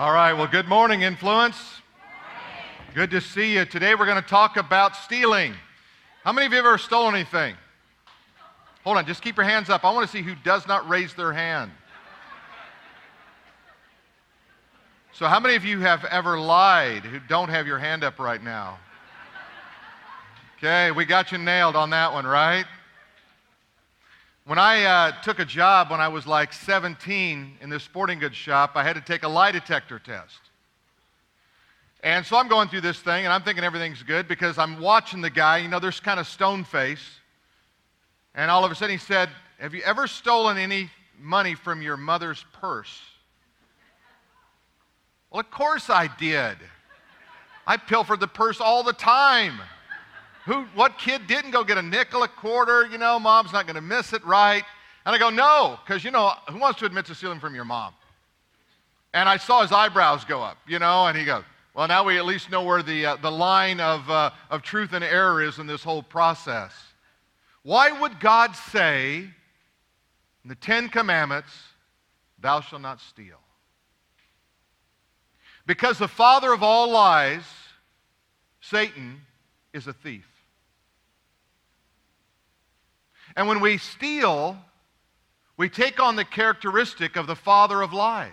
All right, well, good morning, Influence. Good to see you. Today we're going to talk about stealing. How many of you have ever stolen anything? Hold on, just keep your hands up. I want to see who does not raise their hand. So, how many of you have ever lied who don't have your hand up right now? Okay, we got you nailed on that one, right? When I uh, took a job when I was like 17 in this sporting goods shop, I had to take a lie detector test. And so I'm going through this thing and I'm thinking everything's good because I'm watching the guy, you know, there's kind of stone face. And all of a sudden he said, Have you ever stolen any money from your mother's purse? Well, of course I did. I pilfered the purse all the time. Who, what kid didn't go get a nickel, a quarter? You know, mom's not going to miss it, right? And I go, no, because, you know, who wants to admit to stealing from your mom? And I saw his eyebrows go up, you know, and he goes, well, now we at least know where the, uh, the line of, uh, of truth and error is in this whole process. Why would God say in the Ten Commandments, thou shalt not steal? Because the father of all lies, Satan, is a thief. And when we steal, we take on the characteristic of the father of lies.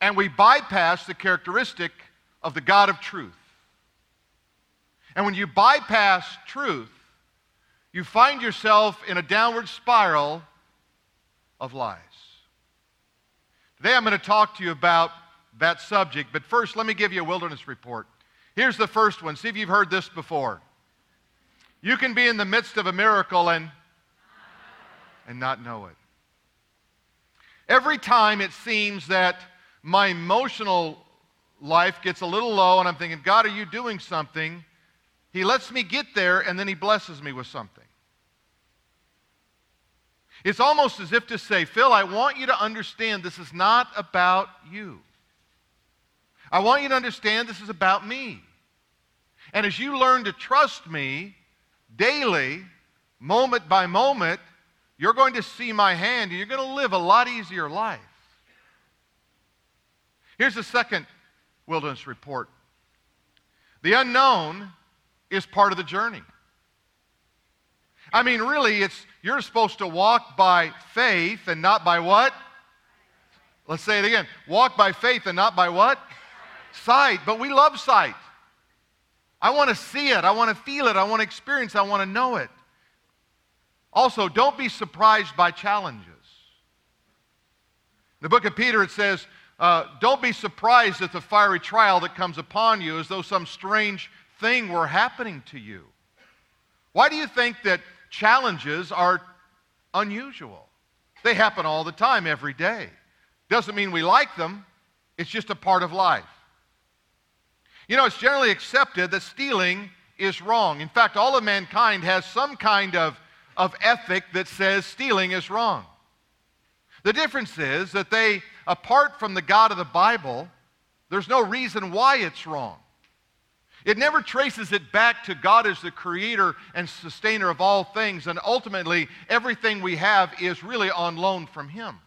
And we bypass the characteristic of the God of truth. And when you bypass truth, you find yourself in a downward spiral of lies. Today I'm going to talk to you about that subject, but first let me give you a wilderness report. Here's the first one. See if you've heard this before. You can be in the midst of a miracle and, and not know it. Every time it seems that my emotional life gets a little low and I'm thinking, God, are you doing something? He lets me get there and then He blesses me with something. It's almost as if to say, Phil, I want you to understand this is not about you. I want you to understand this is about me. And as you learn to trust me daily, moment by moment, you're going to see my hand and you're going to live a lot easier life. Here's the second wilderness report the unknown is part of the journey. I mean, really, it's you're supposed to walk by faith and not by what? Let's say it again. Walk by faith and not by what? Sight. But we love sight. I want to see it. I want to feel it. I want to experience it. I want to know it. Also, don't be surprised by challenges. In the book of Peter, it says, uh, Don't be surprised at the fiery trial that comes upon you as though some strange thing were happening to you. Why do you think that challenges are unusual? They happen all the time, every day. Doesn't mean we like them, it's just a part of life. You know, it's generally accepted that stealing is wrong. In fact, all of mankind has some kind of, of ethic that says stealing is wrong. The difference is that they, apart from the God of the Bible, there's no reason why it's wrong. It never traces it back to God as the creator and sustainer of all things, and ultimately, everything we have is really on loan from Him.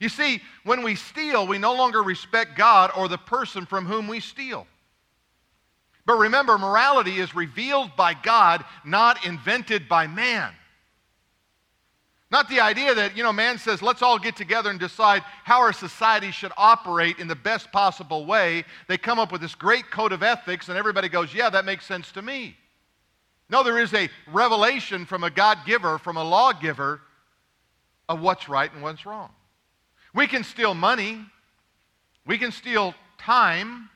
You see, when we steal, we no longer respect God or the person from whom we steal. But remember, morality is revealed by God, not invented by man. Not the idea that, you know, man says, let's all get together and decide how our society should operate in the best possible way. They come up with this great code of ethics, and everybody goes, yeah, that makes sense to me. No, there is a revelation from a God giver, from a lawgiver, of what's right and what's wrong. We can steal money. We can steal time.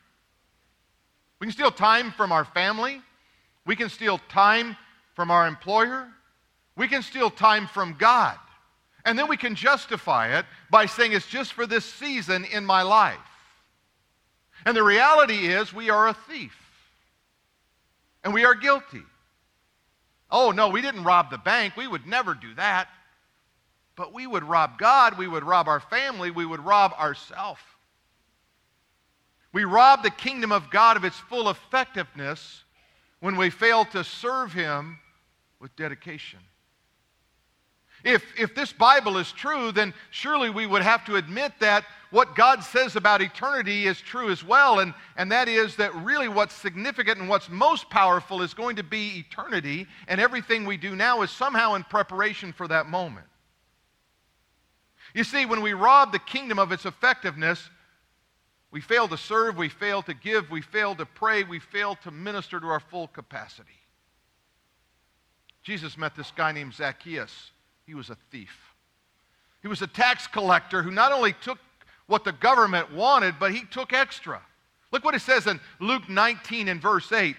We can steal time from our family. We can steal time from our employer. We can steal time from God. And then we can justify it by saying it's just for this season in my life. And the reality is, we are a thief. And we are guilty. Oh, no, we didn't rob the bank. We would never do that. But we would rob God, we would rob our family, we would rob ourselves. We rob the kingdom of God of its full effectiveness when we fail to serve Him with dedication. If, if this Bible is true, then surely we would have to admit that what God says about eternity is true as well, and, and that is that really what's significant and what's most powerful is going to be eternity, and everything we do now is somehow in preparation for that moment. You see, when we rob the kingdom of its effectiveness, we fail to serve, we fail to give, we fail to pray, we fail to minister to our full capacity. Jesus met this guy named Zacchaeus. He was a thief. He was a tax collector who not only took what the government wanted, but he took extra. Look what it says in Luke 19 and verse 8.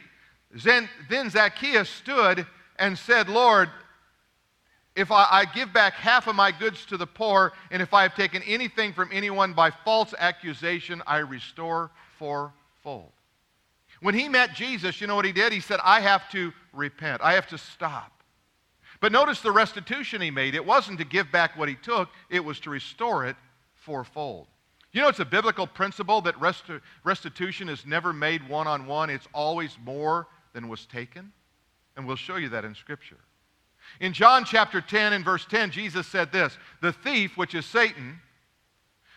Then, then Zacchaeus stood and said, Lord, if I, I, give back half of my goods to the poor, and if I have taken anything from anyone by false accusation, I restore fourfold. When he met Jesus, you know what he did? He said, I have to repent, I have to stop. But notice the restitution he made. It wasn't to give back what he took, it was to restore it fourfold. You know, it's a biblical principle that resti- restitution is never made one on one, it's always more than was taken. And we'll show you that in Scripture. In John chapter 10 and verse 10, Jesus said this The thief, which is Satan,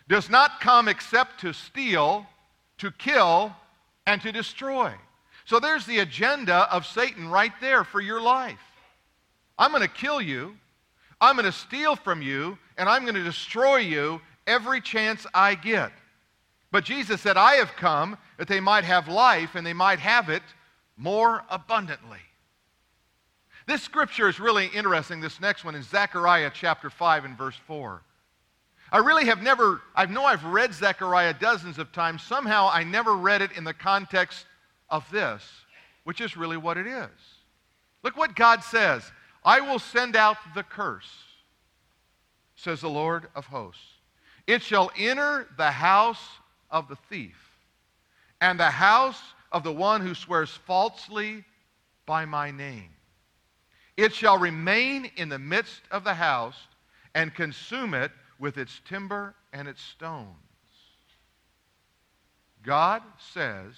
does not come except to steal, to kill, and to destroy. So there's the agenda of Satan right there for your life. I'm going to kill you, I'm going to steal from you, and I'm going to destroy you every chance I get. But Jesus said, I have come that they might have life and they might have it more abundantly. This scripture is really interesting, this next one in Zechariah chapter 5 and verse 4. I really have never, I know I've read Zechariah dozens of times. Somehow I never read it in the context of this, which is really what it is. Look what God says I will send out the curse, says the Lord of hosts. It shall enter the house of the thief and the house of the one who swears falsely by my name. It shall remain in the midst of the house and consume it with its timber and its stones. God says,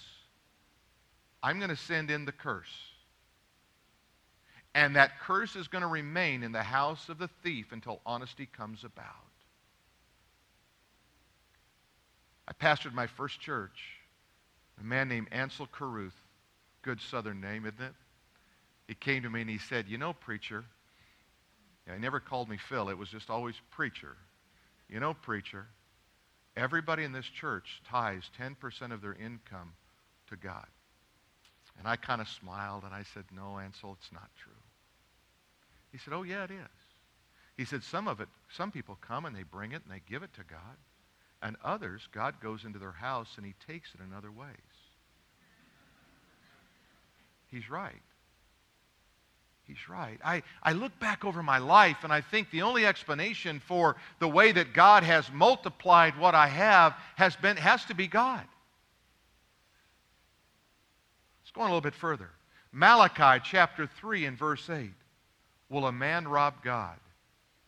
I'm going to send in the curse. And that curse is going to remain in the house of the thief until honesty comes about. I pastored my first church. A man named Ansel Caruth, good southern name, isn't it? He came to me and he said, You know, preacher, he never called me Phil, it was just always preacher. You know, preacher, everybody in this church tithes 10% of their income to God. And I kind of smiled and I said, No, Ansel, it's not true. He said, Oh, yeah, it is. He said, Some of it, some people come and they bring it and they give it to God. And others, God goes into their house and he takes it in other ways. He's right. He's right. I, I look back over my life and I think the only explanation for the way that God has multiplied what I have has, been, has to be God. Let's go on a little bit further. Malachi chapter 3 and verse 8. Will a man rob God?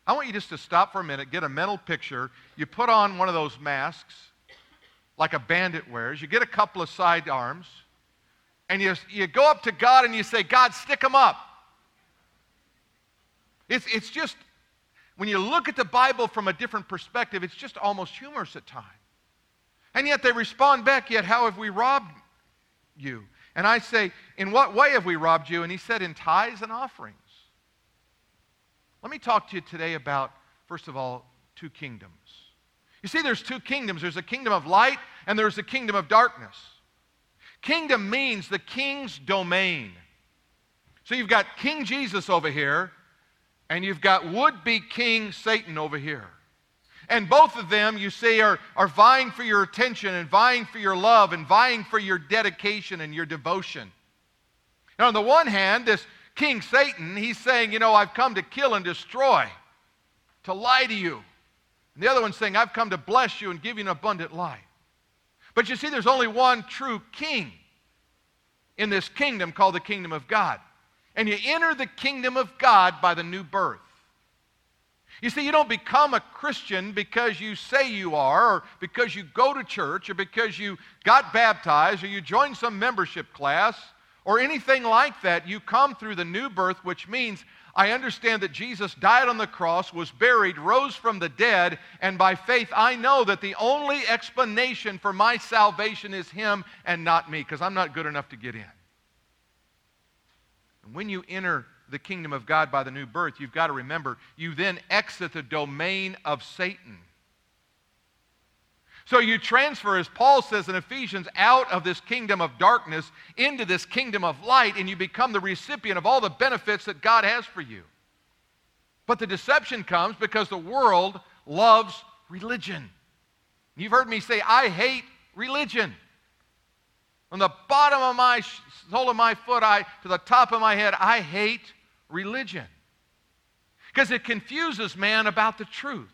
I want you just to stop for a minute, get a mental picture. You put on one of those masks, like a bandit wears. You get a couple of side arms, and you, you go up to God and you say, God, stick them up. It's, it's just, when you look at the Bible from a different perspective, it's just almost humorous at times. And yet they respond back, yet how have we robbed you? And I say, in what way have we robbed you? And he said, in tithes and offerings. Let me talk to you today about, first of all, two kingdoms. You see, there's two kingdoms there's a kingdom of light and there's a kingdom of darkness. Kingdom means the king's domain. So you've got King Jesus over here, and you've got would be King Satan over here. And both of them, you see, are, are vying for your attention and vying for your love and vying for your dedication and your devotion. Now, on the one hand, this King Satan, he's saying, You know, I've come to kill and destroy, to lie to you. And the other one's saying, I've come to bless you and give you an abundant life. But you see, there's only one true king in this kingdom called the kingdom of God. And you enter the kingdom of God by the new birth. You see, you don't become a Christian because you say you are, or because you go to church, or because you got baptized, or you joined some membership class, or anything like that, you come through the new birth, which means I understand that Jesus died on the cross, was buried, rose from the dead, and by faith I know that the only explanation for my salvation is Him and not me, because I'm not good enough to get in. And when you enter the kingdom of God by the new birth, you've got to remember you then exit the domain of Satan. So you transfer, as Paul says in Ephesians, out of this kingdom of darkness into this kingdom of light, and you become the recipient of all the benefits that God has for you. But the deception comes because the world loves religion. You've heard me say, I hate religion. From the bottom of my sole of my foot I, to the top of my head, I hate religion. Because it confuses man about the truth.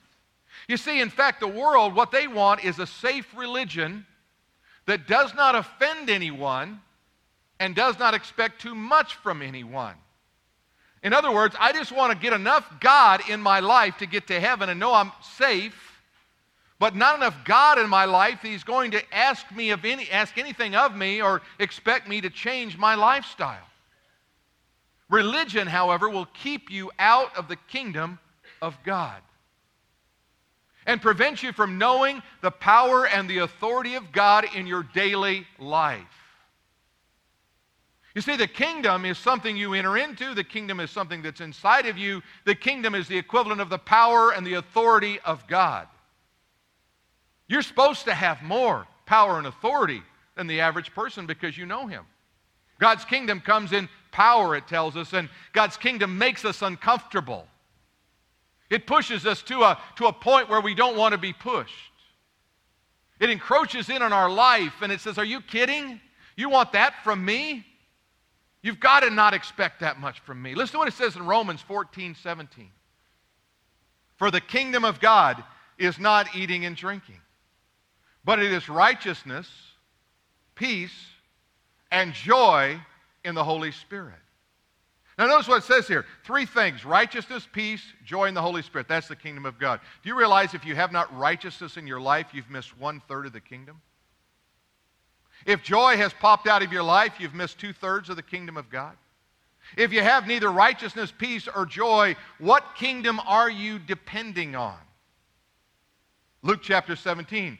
You see, in fact, the world, what they want is a safe religion that does not offend anyone and does not expect too much from anyone. In other words, I just want to get enough God in my life to get to heaven and know I'm safe, but not enough God in my life that He's going to ask me of any, ask anything of me or expect me to change my lifestyle. Religion, however, will keep you out of the kingdom of God and prevent you from knowing the power and the authority of God in your daily life. You see, the kingdom is something you enter into. The kingdom is something that's inside of you. The kingdom is the equivalent of the power and the authority of God. You're supposed to have more power and authority than the average person because you know Him. God's kingdom comes in power, it tells us, and God's kingdom makes us uncomfortable. It pushes us to a, to a point where we don't want to be pushed. It encroaches in on our life and it says, Are you kidding? You want that from me? You've got to not expect that much from me. Listen to what it says in Romans 14 17. For the kingdom of God is not eating and drinking, but it is righteousness, peace, and joy in the Holy Spirit. Now, notice what it says here three things righteousness, peace, joy in the Holy Spirit. That's the kingdom of God. Do you realize if you have not righteousness in your life, you've missed one third of the kingdom? If joy has popped out of your life, you've missed two thirds of the kingdom of God. If you have neither righteousness, peace, or joy, what kingdom are you depending on? Luke chapter 17,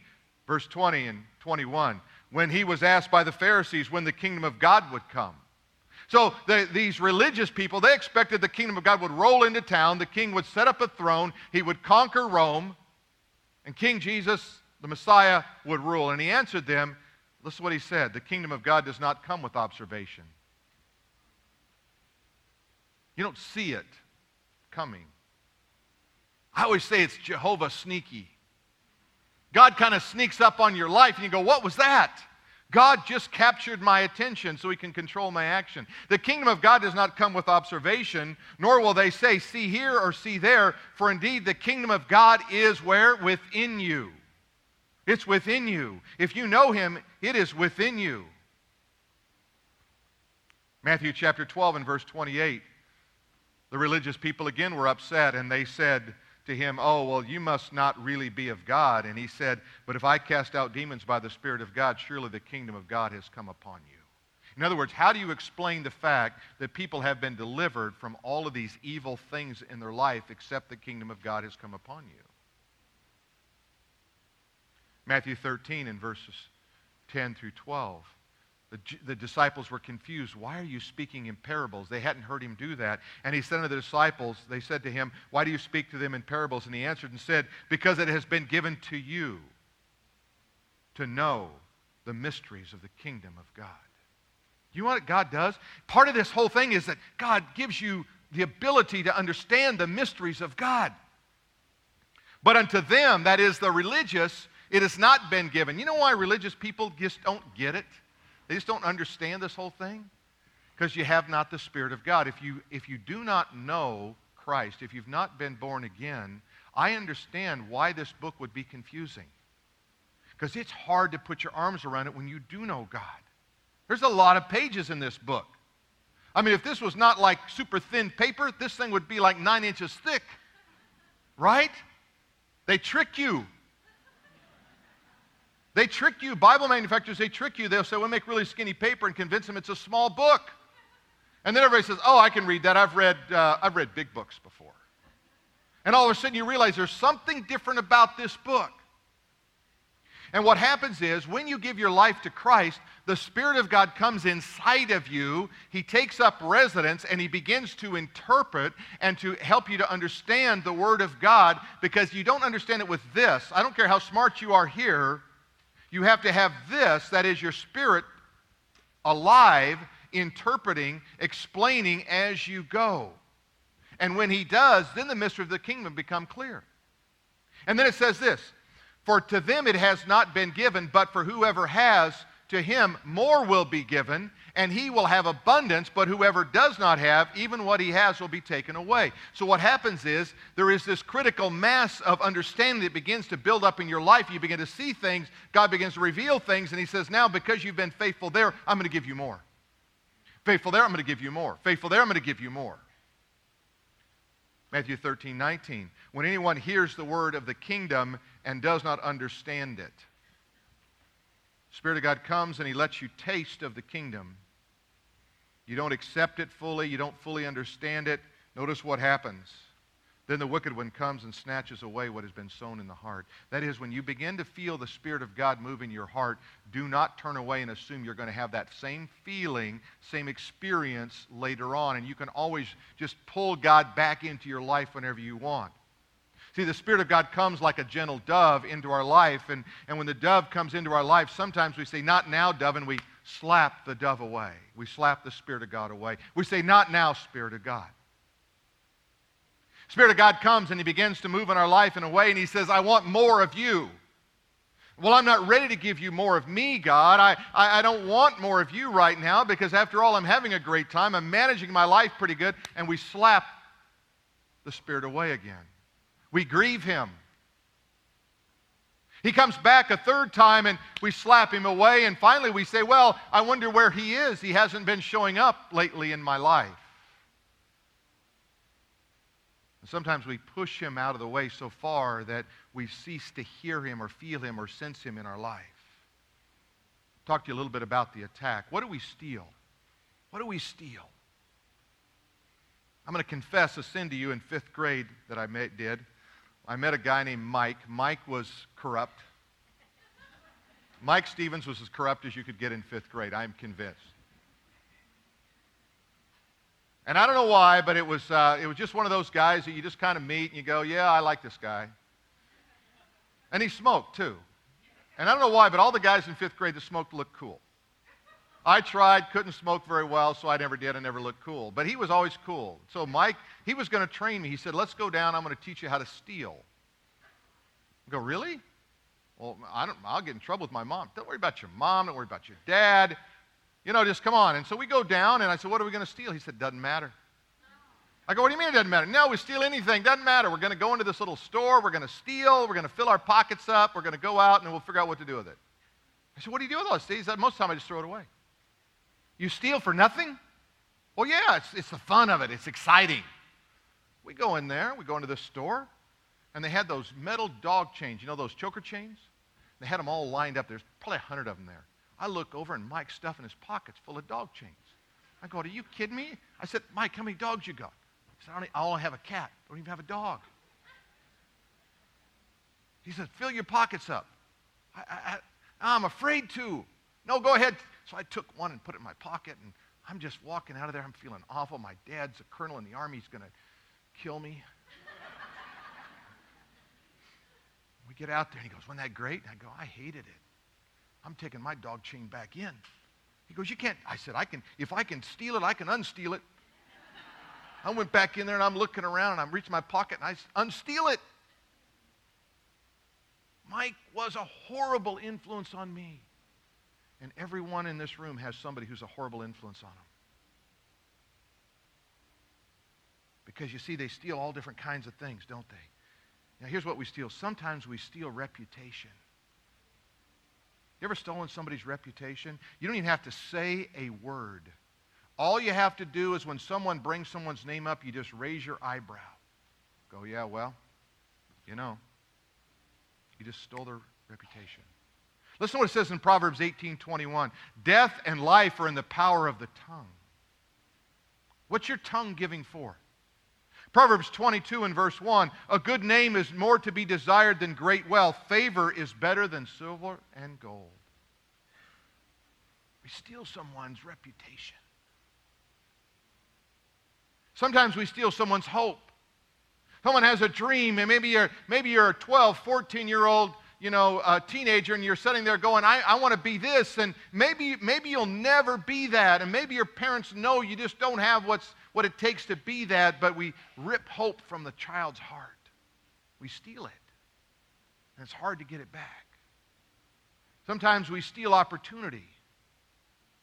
verse 20 and 21. When he was asked by the Pharisees when the kingdom of God would come. So the, these religious people, they expected the kingdom of God would roll into town, the king would set up a throne, he would conquer Rome, and King Jesus, the Messiah, would rule. And he answered them, listen to what he said the kingdom of God does not come with observation. You don't see it coming. I always say it's Jehovah sneaky. God kind of sneaks up on your life and you go, What was that? God just captured my attention so he can control my action. The kingdom of God does not come with observation, nor will they say, see here or see there, for indeed the kingdom of God is where? Within you. It's within you. If you know him, it is within you. Matthew chapter 12 and verse 28. The religious people again were upset, and they said, to him, Oh, well, you must not really be of God. And he said, But if I cast out demons by the Spirit of God, surely the kingdom of God has come upon you. In other words, how do you explain the fact that people have been delivered from all of these evil things in their life except the kingdom of God has come upon you? Matthew 13 and verses 10 through 12. The, the, disciples were confused. Why are you speaking in parables? They hadn't heard him do that. And he said to the disciples, they said to him, Why do you speak to them in parables? And he answered and said, Because it has been given to you to know the mysteries of the kingdom of God. You know what God does? Part of this whole thing is that God gives you the ability to understand the mysteries of God. But unto them, that is the religious, it has not been given. You know why religious people just don't get it? They just don't understand this whole thing because you have not the Spirit of God. If you, if you do not know Christ, if you've not been born again, I understand why this book would be confusing. Because it's hard to put your arms around it when you do know God. There's a lot of pages in this book. I mean, if this was not like super thin paper, this thing would be like nine inches thick. Right? They trick you. They trick you. Bible manufacturers, they trick you. They'll say, we'll make really skinny paper and convince them it's a small book. And then everybody says, Oh, I can read that. I've read, uh, I've read big books before. And all of a sudden you realize there's something different about this book. And what happens is when you give your life to Christ, the Spirit of God comes inside of you. He takes up residence and He begins to interpret and to help you to understand the Word of God because you don't understand it with this. I don't care how smart you are here, you have to have this, that is your spirit, alive, interpreting, explaining as you go. And when He does, then the mystery of the kingdom become clear. And then it says this For to them it has not been given, but for whoever has, to him more will be given, and he will have abundance, but whoever does not have, even what he has will be taken away. So, what happens is there is this critical mass of understanding that begins to build up in your life. You begin to see things, God begins to reveal things, and he says, Now, because you've been faithful there, I'm going to give you more. Faithful there, I'm going to give you more. Faithful there, I'm going to give you more. Matthew 13, 19. When anyone hears the word of the kingdom and does not understand it, Spirit of God comes and He lets you taste of the kingdom. You don't accept it fully, you don't fully understand it. Notice what happens. Then the wicked one comes and snatches away what has been sown in the heart. That is, when you begin to feel the Spirit of God move in your heart, do not turn away and assume you're going to have that same feeling, same experience later on. And you can always just pull God back into your life whenever you want. See, the Spirit of God comes like a gentle dove into our life. And, and when the dove comes into our life, sometimes we say, Not now, dove, and we slap the dove away. We slap the Spirit of God away. We say, Not now, Spirit of God. Spirit of God comes and He begins to move in our life in a way, and He says, I want more of you. Well, I'm not ready to give you more of me, God. I, I, I, don't want more of you right now because, after all, I'm having a great time. I'm managing my life pretty good. And we slap the Spirit away again. We grieve him. He comes back a third time and we slap him away. And finally we say, Well, I wonder where he is. He hasn't been showing up lately in my life. And sometimes we push him out of the way so far that we cease to hear him or feel him or sense him in our life. Talk to you a little bit about the attack. What do we steal? What do we steal? I'm going to confess a sin to you in fifth grade that I did. I met a guy named Mike. Mike was corrupt. Mike Stevens was as corrupt as you could get in fifth grade, I'm convinced. And I don't know why, but it was, uh, it was just one of those guys that you just kind of meet and you go, yeah, I like this guy. And he smoked too. And I don't know why, but all the guys in fifth grade that smoked looked cool. I tried, couldn't smoke very well, so I never did. I never looked cool. But he was always cool. So Mike, he was going to train me. He said, let's go down. I'm going to teach you how to steal. I go, really? Well, I don't, I'll get in trouble with my mom. Don't worry about your mom. Don't worry about your dad. You know, just come on. And so we go down, and I said, what are we going to steal? He said, doesn't matter. I go, what do you mean it doesn't matter? No, we steal anything. Doesn't matter. We're going to go into this little store. We're going to steal. We're going to fill our pockets up. We're going to go out, and we'll figure out what to do with it. I said, what do you do with all this? He said, most of the time I just throw it away. You steal for nothing? Well, yeah, it's, it's the fun of it. It's exciting. We go in there, we go into this store, and they had those metal dog chains. You know those choker chains? They had them all lined up. There's probably a hundred of them there. I look over, and Mike's stuffing his pockets full of dog chains. I go, are you kidding me? I said, Mike, how many dogs you got? He said, I only have a cat. I don't even have a dog. He said, fill your pockets up. I, I, I'm afraid to. No, go ahead. So I took one and put it in my pocket, and I'm just walking out of there. I'm feeling awful. My dad's a colonel in the army. He's going to kill me. we get out there, and he goes, Wasn't that great? And I go, I hated it. I'm taking my dog chain back in. He goes, You can't. I said, I can, if I can steal it, I can unsteal it. I went back in there and I'm looking around and I'm reaching my pocket and I unsteal it. Mike was a horrible influence on me. And everyone in this room has somebody who's a horrible influence on them. Because you see, they steal all different kinds of things, don't they? Now, here's what we steal. Sometimes we steal reputation. You ever stolen somebody's reputation? You don't even have to say a word. All you have to do is when someone brings someone's name up, you just raise your eyebrow. Go, yeah, well, you know, you just stole their reputation. Listen to what it says in Proverbs 18 21. Death and life are in the power of the tongue. What's your tongue giving for? Proverbs 22 and verse 1 A good name is more to be desired than great wealth. Favor is better than silver and gold. We steal someone's reputation. Sometimes we steal someone's hope. Someone has a dream, and maybe you're, maybe you're a 12, 14 year old you know, a teenager and you're sitting there going, I, I want to be this, and maybe, maybe you'll never be that, and maybe your parents know you just don't have what's, what it takes to be that, but we rip hope from the child's heart. We steal it, and it's hard to get it back. Sometimes we steal opportunity.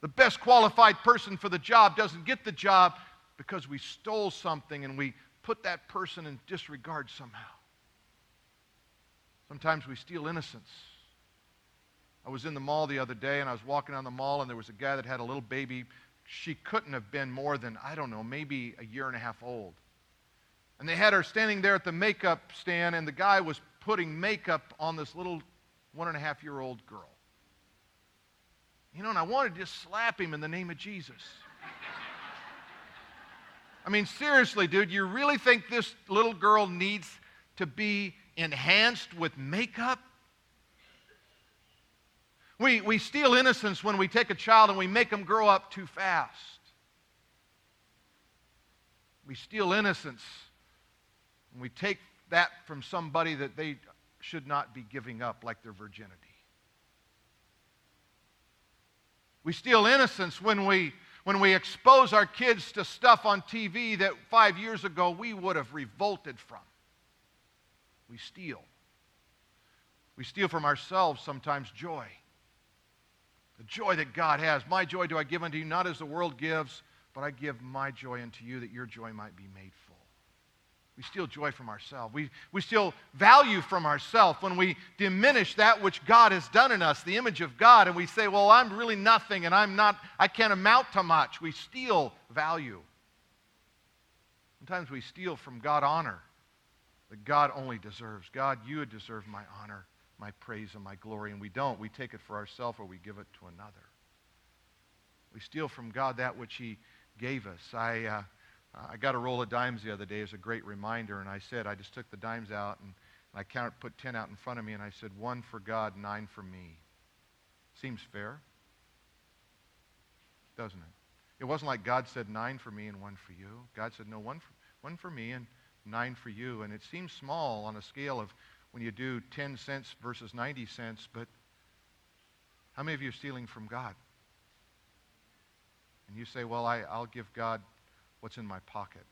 The best qualified person for the job doesn't get the job because we stole something and we put that person in disregard somehow. Sometimes we steal innocence. I was in the mall the other day and I was walking down the mall and there was a guy that had a little baby. She couldn't have been more than, I don't know, maybe a year and a half old. And they had her standing there at the makeup stand and the guy was putting makeup on this little one and a half year old girl. You know, and I wanted to just slap him in the name of Jesus. I mean, seriously, dude, you really think this little girl needs to be enhanced with makeup. We, we steal innocence when we take a child and we make them grow up too fast. We steal innocence and we take that from somebody that they should not be giving up, like their virginity. We steal innocence when we, when we expose our kids to stuff on TV that five years ago we would have revolted from. We steal. We steal from ourselves sometimes joy. The joy that God has. My joy do I give unto you, not as the world gives, but I give my joy unto you that your joy might be made full. We steal joy from ourselves. We, we steal value from ourselves when we diminish that which God has done in us, the image of God, and we say, well, I'm really nothing and I'm not, I can't amount to much. We steal value. Sometimes we steal from God honor that God only deserves. God, you deserve my honor, my praise, and my glory. And we don't. We take it for ourselves or we give it to another. We steal from God that which He gave us. I, uh, I got a roll of dimes the other day as a great reminder, and I said, I just took the dimes out and I counted, put 10 out in front of me, and I said, one for God, nine for me. Seems fair, doesn't it? It wasn't like God said nine for me and one for you. God said, no, one for, one for me and nine for you. And it seems small on a scale of when you do 10 cents versus 90 cents, but how many of you are stealing from God? And you say, well, I, I'll give God what's in my pocket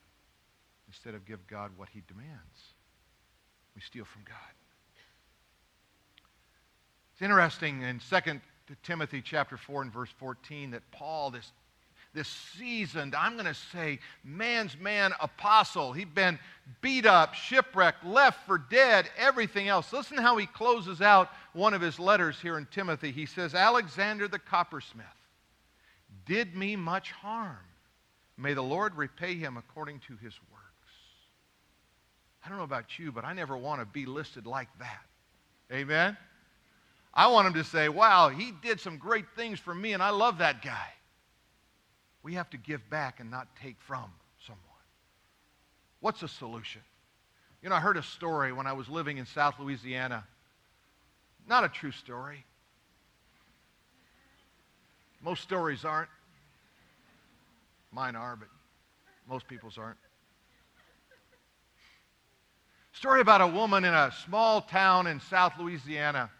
instead of give God what he demands. We steal from God. It's interesting in 2 Timothy chapter 4 and verse 14 that Paul, this this seasoned, I'm going to say, man's man apostle. He'd been beat up, shipwrecked, left for dead, everything else. Listen how he closes out one of his letters here in Timothy. He says, Alexander the coppersmith did me much harm. May the Lord repay him according to his works. I don't know about you, but I never want to be listed like that. Amen? I want him to say, wow, he did some great things for me, and I love that guy. We have to give back and not take from someone. What's the solution? You know, I heard a story when I was living in South Louisiana. Not a true story. Most stories aren't. Mine are, but most people's aren't. Story about a woman in a small town in South Louisiana.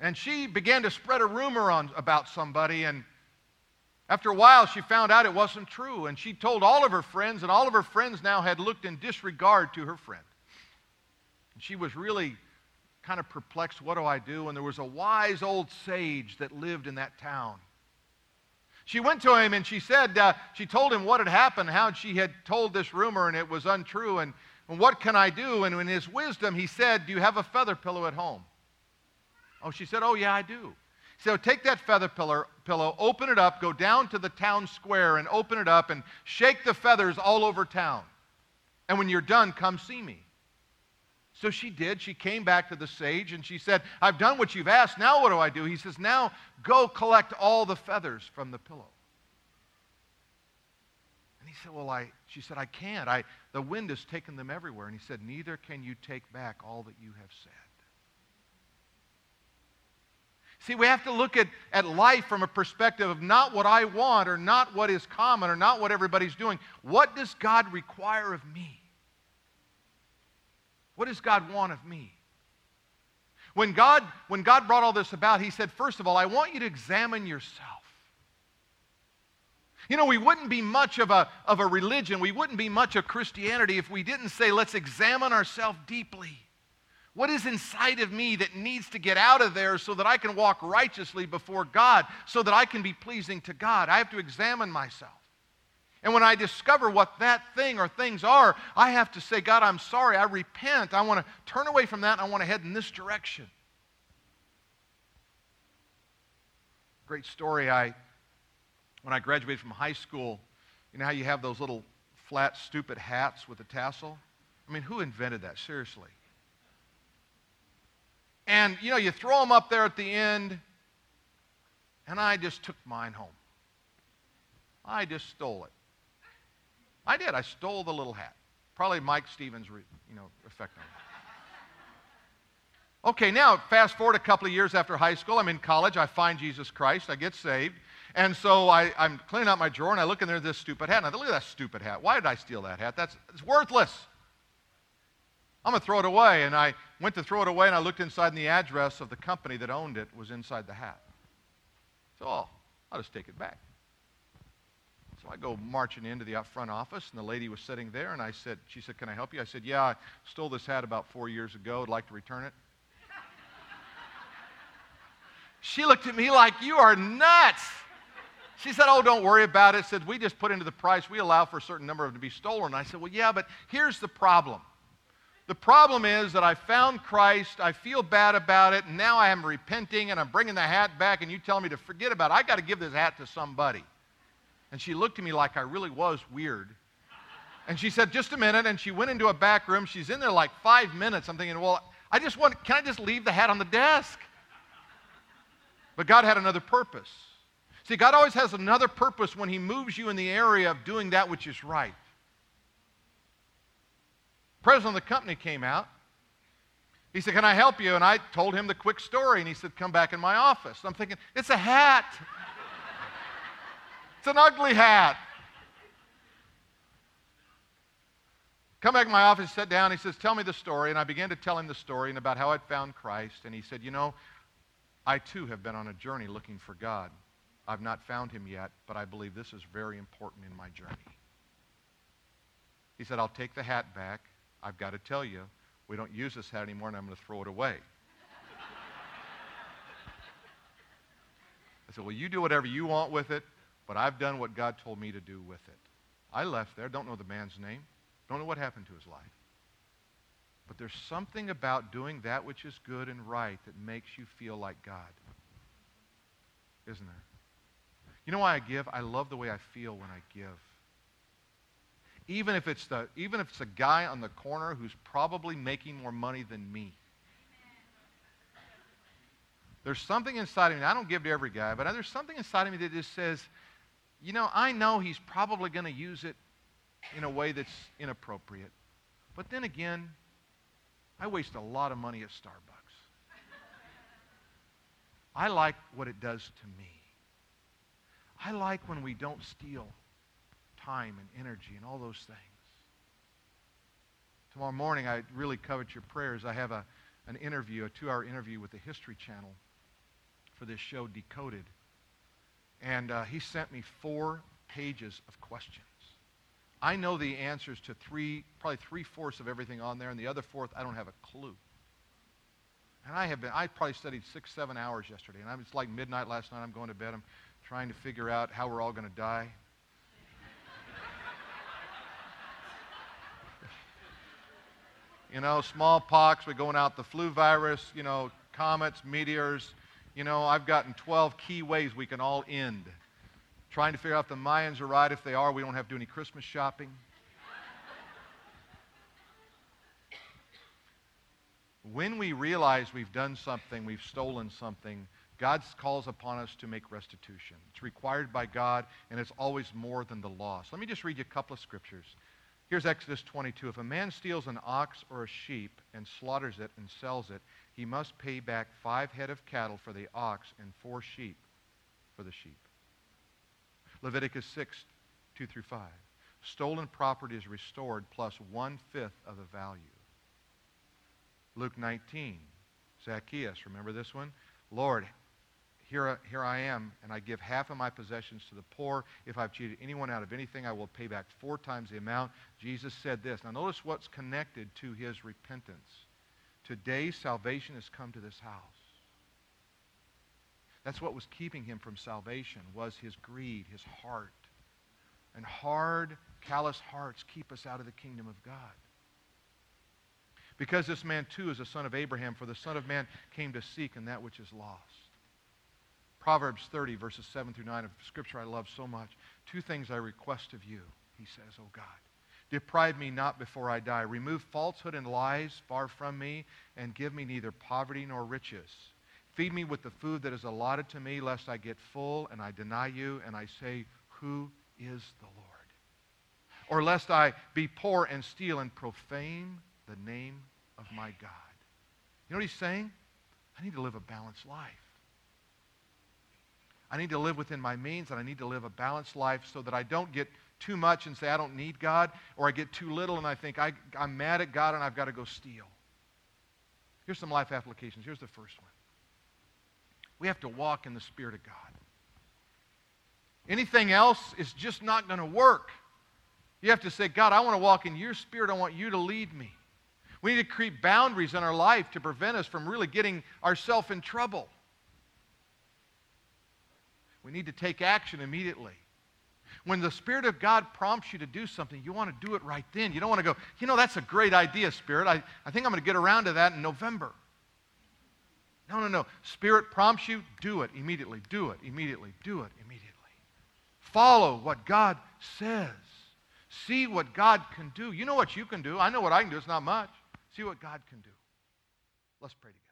And she began to spread a rumor on, about somebody, and after a while, she found out it wasn't true, and she told all of her friends, and all of her friends now had looked in disregard to her friend. And she was really kind of perplexed what do I do? And there was a wise old sage that lived in that town. She went to him and she said, uh, she told him what had happened, how she had told this rumor and it was untrue, and, and what can I do? And in his wisdom, he said, Do you have a feather pillow at home? Oh, she said, Oh, yeah, I do. So take that feather pillow, pillow, open it up, go down to the town square and open it up and shake the feathers all over town. And when you're done, come see me. So she did. She came back to the sage and she said, I've done what you've asked. Now what do I do? He says, Now go collect all the feathers from the pillow. And he said, Well, I, she said, I can't. I, the wind has taken them everywhere. And he said, Neither can you take back all that you have said. See, we have to look at, at life from a perspective of not what I want or not what is common or not what everybody's doing. What does God require of me? What does God want of me? When God, when God brought all this about, He said, first of all, I want you to examine yourself. You know, we wouldn't be much of a, of a religion, we wouldn't be much of Christianity if we didn't say, let's examine ourselves deeply. What is inside of me that needs to get out of there so that I can walk righteously before God, so that I can be pleasing to God? I have to examine myself. And when I discover what that thing or things are, I have to say, God, I'm sorry. I repent. I want to turn away from that and I want to head in this direction. Great story. I, when I graduated from high school, you know how you have those little flat, stupid hats with a tassel? I mean, who invented that? Seriously. And, you know, you throw them up there at the end, and I just took mine home. I just stole it. I did. I stole the little hat. Probably Mike Stevens, you know, effect on it. Okay, now fast forward a couple of years after high school. I'm in college. I find Jesus Christ. I get saved. And so I, am cleaning out my drawer and I look in there this stupid hat. And I thought, look at that stupid hat. Why did I steal that hat? That's it's worthless. I'm going to throw it away. And I went to throw it away and I looked inside and the address of the company that owned it was inside the hat. So oh, I'll just take it back. So I go marching into the front office, and the lady was sitting there, and I said, she said, can I help you? I said, yeah, I stole this hat about four years ago. I'd like to return it. she looked at me like, you are nuts. She said, oh, don't worry about it. Said, we just put into the price. We allow for a certain number of them to be stolen. And I said, well, yeah, but here's the problem. The problem is that I found Christ, I feel bad about it, and now I am repenting and I'm bringing the hat back, and you tell me to forget about it. I got to give this hat to somebody. And she looked at me like I really was weird. And she said, just a minute. And she went into a back room. She's in there like five minutes. I'm thinking, well, I just want, can I just leave the hat on the desk? But God had another purpose. See, God always has another purpose when He moves you in the area of doing that which is right. President of the company came out. He said, Can I help you? And I told him the quick story. And he said, Come back in my office. I'm thinking, It's a hat. It's an ugly hat. Come back in my office, sat down. He says, Tell me the story. And I began to tell him the story and about how I'd found Christ. And he said, You know, I too have been on a journey looking for God. I've not found him yet, but I believe this is very important in my journey. He said, I'll take the hat back. I've got to tell you, we don't use this hat anymore, and I'm going to throw it away. I said, Well, you do whatever you want with it. But I've done what God told me to do with it. I left there, don't know the man's name, don't know what happened to his life. But there's something about doing that which is good and right that makes you feel like God. Isn't there? You know why I give? I love the way I feel when I give. Even if it's the even if it's a guy on the corner who's probably making more money than me. There's something inside of me. I don't give to every guy, but there's something inside of me that just says, you know, I know he's probably going to use it in a way that's inappropriate. But then again, I waste a lot of money at Starbucks. I like what it does to me. I like when we don't steal time and energy and all those things. Tomorrow morning, I really covet your prayers. I have a, an interview, a two-hour interview with the History Channel for this show, Decoded. And uh, he sent me four pages of questions. I know the answers to three, probably three-fourths of everything on there, and the other fourth, I don't have a clue. And I have been, I probably studied six, seven hours yesterday. And it's like midnight last night. I'm going to bed. I'm trying to figure out how we're all going to die. You know, smallpox, we're going out the flu virus, you know, comets, meteors, you know, I've gotten 12 key ways we can all end. Trying to figure out if the Mayans are right. If they are, we don't have to do any Christmas shopping. when we realize we've done something, we've stolen something, God calls upon us to make restitution. It's required by God, and it's always more than the loss. Let me just read you a couple of scriptures. Here's Exodus 22. If a man steals an ox or a sheep and slaughters it and sells it, he must pay back five head of cattle for the ox and four sheep for the sheep. Leviticus 6, 2 through 5. Stolen property is restored plus one fifth of the value. Luke 19. Zacchaeus, remember this one? Lord, here, uh, here I am, and I give half of my possessions to the poor. If I've cheated anyone out of anything, I will pay back four times the amount. Jesus said this. Now, notice what's connected to his repentance. Today, salvation has come to this house. That's what was keeping him from salvation, was his greed, his heart. And hard, callous hearts keep us out of the kingdom of God. Because this man too is a son of Abraham, for the Son of Man came to seek and that which is lost. Proverbs 30, verses 7 through 9 of Scripture I love so much. Two things I request of you, he says, O God. Deprive me not before I die. Remove falsehood and lies far from me, and give me neither poverty nor riches. Feed me with the food that is allotted to me, lest I get full and I deny you, and I say, Who is the Lord? Or lest I be poor and steal and profane the name of my God. You know what he's saying? I need to live a balanced life. I need to live within my means, and I need to live a balanced life so that I don't get too much and say, I don't need God, or I get too little and I think, I, I'm mad at God and I've got to go steal. Here's some life applications. Here's the first one. We have to walk in the Spirit of God. Anything else is just not going to work. You have to say, God, I want to walk in your Spirit. I want you to lead me. We need to create boundaries in our life to prevent us from really getting ourselves in trouble. We need to take action immediately. When the Spirit of God prompts you to do something, you want to do it right then. You don't want to go, you know, that's a great idea, Spirit. I, I think I'm going to get around to that in November. No, no, no. Spirit prompts you, do it immediately. Do it immediately. Do it immediately. Follow what God says. See what God can do. You know what you can do. I know what I can do. It's not much. See what God can do. Let's pray together.